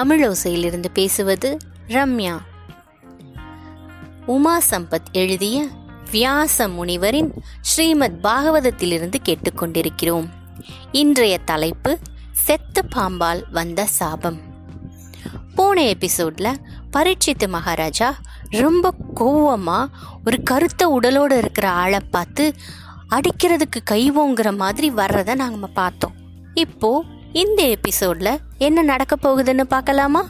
தமிழோசையிலிருந்து பேசுவது ரம்யா. உமா சம்பத் எழுதிய வியாச முனிவரின் ஸ்ரீமத் பாகவதத்திலிருந்து கேட்டுக்கொண்டிருக்கிறோம். இன்றைய தலைப்பு செத்த பாம்பால் வந்த சாபம். போன எபிசோட்ல பரீட்சித்து மகாராஜா ரொம்ப கோவமா ஒரு கருத்த உடலோடு இருக்கிற ஆளை பார்த்து அடிக்கிறதுக்கு கைவோங்கிற மாதிரி வர்றத நாங்கள் பார்த்தோம். இப்போது இந்த எபிசோட்ல என்ன நடக்க போகுதுன்னு பார்க்கலாமா?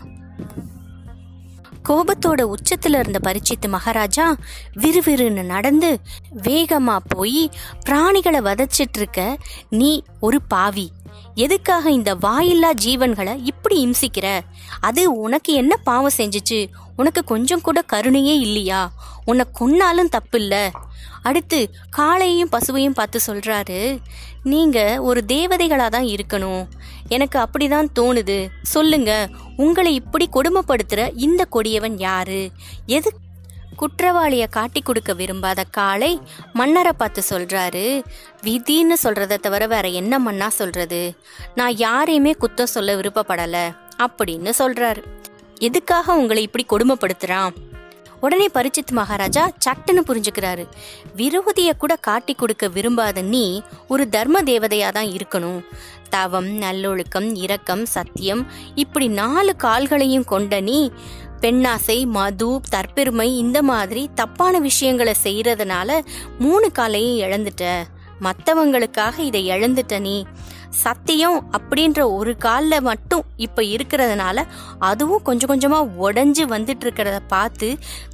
கோபத்தோட உச்சத்துல இருந்த பரிச்சித்து மகாராஜா விறுவிறுன்னு நடந்து வேகமா போய் பிராணிகளை வதச்சிட்டு இருக்க நீ ஒரு பாவி. எதுக்காக இந்த வாயில்லா ஜீவன்களை இப்படி இம்சிக்கிற? அது உனக்கு என்ன பாவம் செஞ்சுச்சு? உனக்கு கொஞ்சம் கூட கருணையே இல்லையா? உன்னை கொன்னாலும் தப்பில்ல. அடுத்து காளையையும் பசுவையும் பார்த்து சொல்றாரு நீங்க ஒரு தேவதைகளா தான் இருக்கணும். எனக்கு அப்படிதான் தோணுது. சொல்லுங்க. உங்களை இப்படி கொடுமைப்படுத்துற இந்த கொடியவன் யாரு? எது குற்றவாளிய காட்டி கொடுக்க விரும்பாத காளை மன்னரை பார்த்து சொல்றாரு. விதின்னு சொல்றத தவிர வேற என்ன மண்ணா சொல்றது? நான் யாரையுமே குத்தம் சொல்ல விருப்பப்படல அப்படின்னு சொல்றாரு. எதுக்காக உங்களை இப்படி கொடுமைப்படுத்துறான்? உடனே பரிச்சித் மகாராஜா சட்டுன்னு புரிஞ்சுக்கிறாரு. விரோதிய கூட காட்டி கொடுக்க விரும்பாத நீ ஒரு தர்ம தேவதையா தான் இருக்கணும். தவம் நல்லொழுக்கம் இரக்கம் சத்தியம் இப்படி நாலு கால்களையும் கொண்ட நீ பெண்ணாசை மது தற்பெருமை இந்த மாதிரி தப்பான விஷயங்களை செய்யறதுனால மூணு காலையும் இழந்துட்ட. மத்தவங்களுக்காக இதை இழந்துட்ட நீ. சத்தியம் அப்படின்ற ஒரு காலில் மட்டும் இப்போ இருக்கிறதுனால அதுவும் கொஞ்சம் கொஞ்சமாக உடஞ்சி வந்துட்டு இருக்கிறத பார்த்து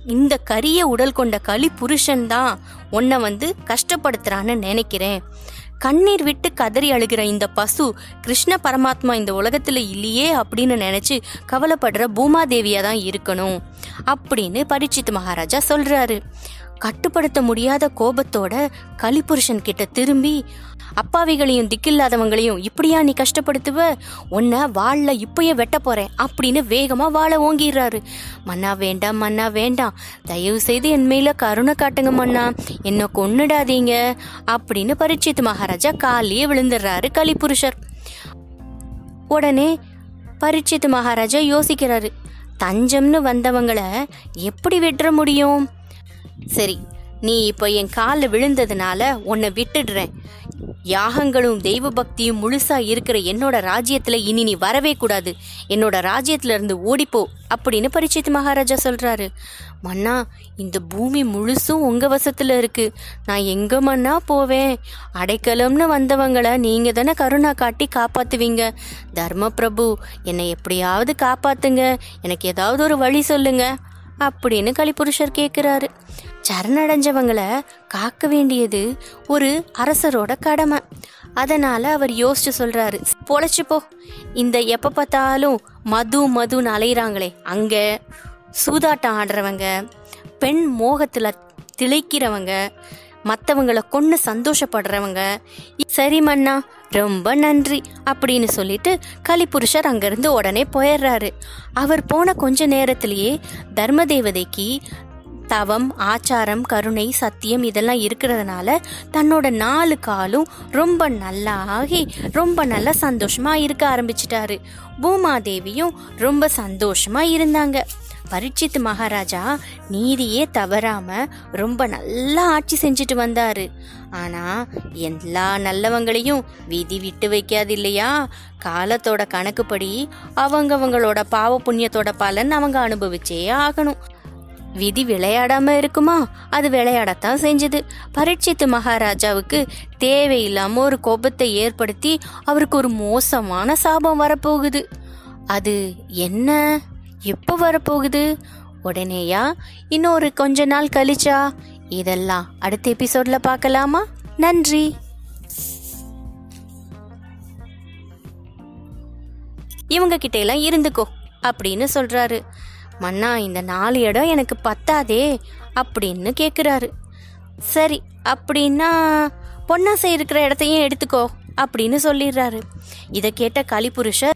இந்த கரிய உடல் கொண்ட களி புருஷன் தான் உன்னை வந்து கஷ்டப்படுத்துறான்னு நினைக்கிறேன். கண்ணீர் விட்டு கதறி அழுகிற இந்த பசு கிருஷ்ண பரமாத்மா இந்த உலகத்துல இல்லையே அப்படின்னு நினைச்சு கவலைப்படுற பூமாதேவியா தான் இருக்கணும் அப்படின்னு பரீட்சித் மகாராஜா சொல்றாரு. கட்டுப்படுத்த முடியாத கோபத்தோட கலிபுருஷன் கிட்ட திரும்பி அப்பாவிகளையும் திக்கில்லாதவங்களையும் இப்படியா நீ கஷ்டப்படுத்துவ? உன்னை வாள்ல இப்பயே வெட்ட போறேன் அப்படின்னு வேகமா வாழ ஓங்கிடுறாரு. மன்னா வேண்டாம் மன்னா வேண்டாம். தயவு செய்து என் மேல கருணை காட்டுங்க மன்னா. என்ன கொன்னுடாதீங்க அப்படின்னு பரிட்சித்து மகாராஜா காலியே விழுந்துடுறாரு கலிபுருஷர் உடனே பரிட்சித்து மகாராஜா யோசிக்கிறாரு தஞ்சம்னு வந்தவங்களை எப்படி வெட்டுற முடியும்? சரி நீ இப்போ என் காலில் விழுந்ததுனால உன்னை விட்டுடுறேன். யாகங்களும் தெய்வ பக்தியும் முழுசா இருக்கிற என்னோட ராஜ்யத்துல இனி நீ வரவே கூடாது. என்னோட ராஜ்யத்துல இருந்து ஓடிப்போ அப்படின்னு பரிச்சித் மகாராஜா சொல்றாரு. மன்னா இந்த பூமி முழுசும் உங்க வசத்துல இருக்கு. நான் எங்க மன்னா போவேன்? அடைக்கலம்னு வந்தவங்கள நீங்க தானே கருணா காட்டி காப்பாத்துவீங்க. தர்ம பிரபு என்னை எப்படியாவது காப்பாத்துங்க. எனக்கு ஏதாவது ஒரு வழி சொல்லுங்க அப்படின்னு கலிபுருஷர் கேட்கிறாரு சரணடைஞ்சவங்களை காக்க வேண்டியது ஒரு அரசரோட கடமை. அதனால அவர் யோசிச்சு சொல்றாரு பொழைச்சு போ. இந்த எப்ப பார்த்தாலும் மது மதுன்னு அலையிறாங்களே அங்க சூதாட்டம் ஆடுறவங்க பெண் மோகத்துல திளைக்கிறவங்க மற்றவங்களை கொண்டு சந்தோஷப்படுறவங்க சரி மன்னா ரொம்ப நன்றி அப்படின்னு சொல்லிட்டு கலிபுருஷர் அங்கிருந்து உடனே போயிடுறாரு. அவர் போன கொஞ்ச நேரத்திலேயே தர்ம தேவதைக்கு தவம் ஆச்சாரம் கருணை சத்தியம் இதெல்லாம் இருக்கிறதுனால தன்னோட நாலு காலும் ரொம்ப நல்லா ஆகி ரொம்ப நல்லா சந்தோஷமா இருக்க ஆரம்பிச்சிட்டாரு. பூமாதேவியும் ரொம்ப சந்தோஷமா இருந்தாங்க. பரீட்சித் மகாராஜா நீதியே தவறாம ரொம்ப நல்லா ஆட்சி செஞ்சுட்டு வந்தாரு. ஆனா எல்லா நல்லவங்களையும் விதி விட்டு வைக்காது இல்லையா காலத்தோட கணக்குப்படி அவங்கவங்களோட பாவ புண்ணியத்தோட பலன் அவங்க அனுபவிச்சே ஆகணும். விதி விளையாடாம இருக்குமா? அது விளையாடத்தான் செஞ்சது. பரீட்சித்து மகாராஜாவுக்கு தேவையில்லாம ஒரு கோபத்தை ஏற்படுத்தி அவருக்கு ஒரு மோசமான சாபம் வரப்போகுது. அது என்ன? எப்போ வரப்போகுது? உடனேயா இன்னொரு கொஞ்ச நாள் கழிச்சா? இதெல்லாம் அடுத்த எபிசோட்ல பார்க்கலாமா? நன்றி. இவங்க கிட்ட எல்லாம் இருந்துக்கோ அப்படின்னு சொல்றாரு. மன்னா இந்த நாலு இடம் எனக்கு பத்தாதே அப்படின்னு கேட்குறாரு சரி அப்படின்னா பொன்னாசை இருக்கிற இடத்தையும் எடுத்துக்கோ அப்படின்னு சொல்லிடுறாரு. இதை கேட்ட கலிபுருஷர்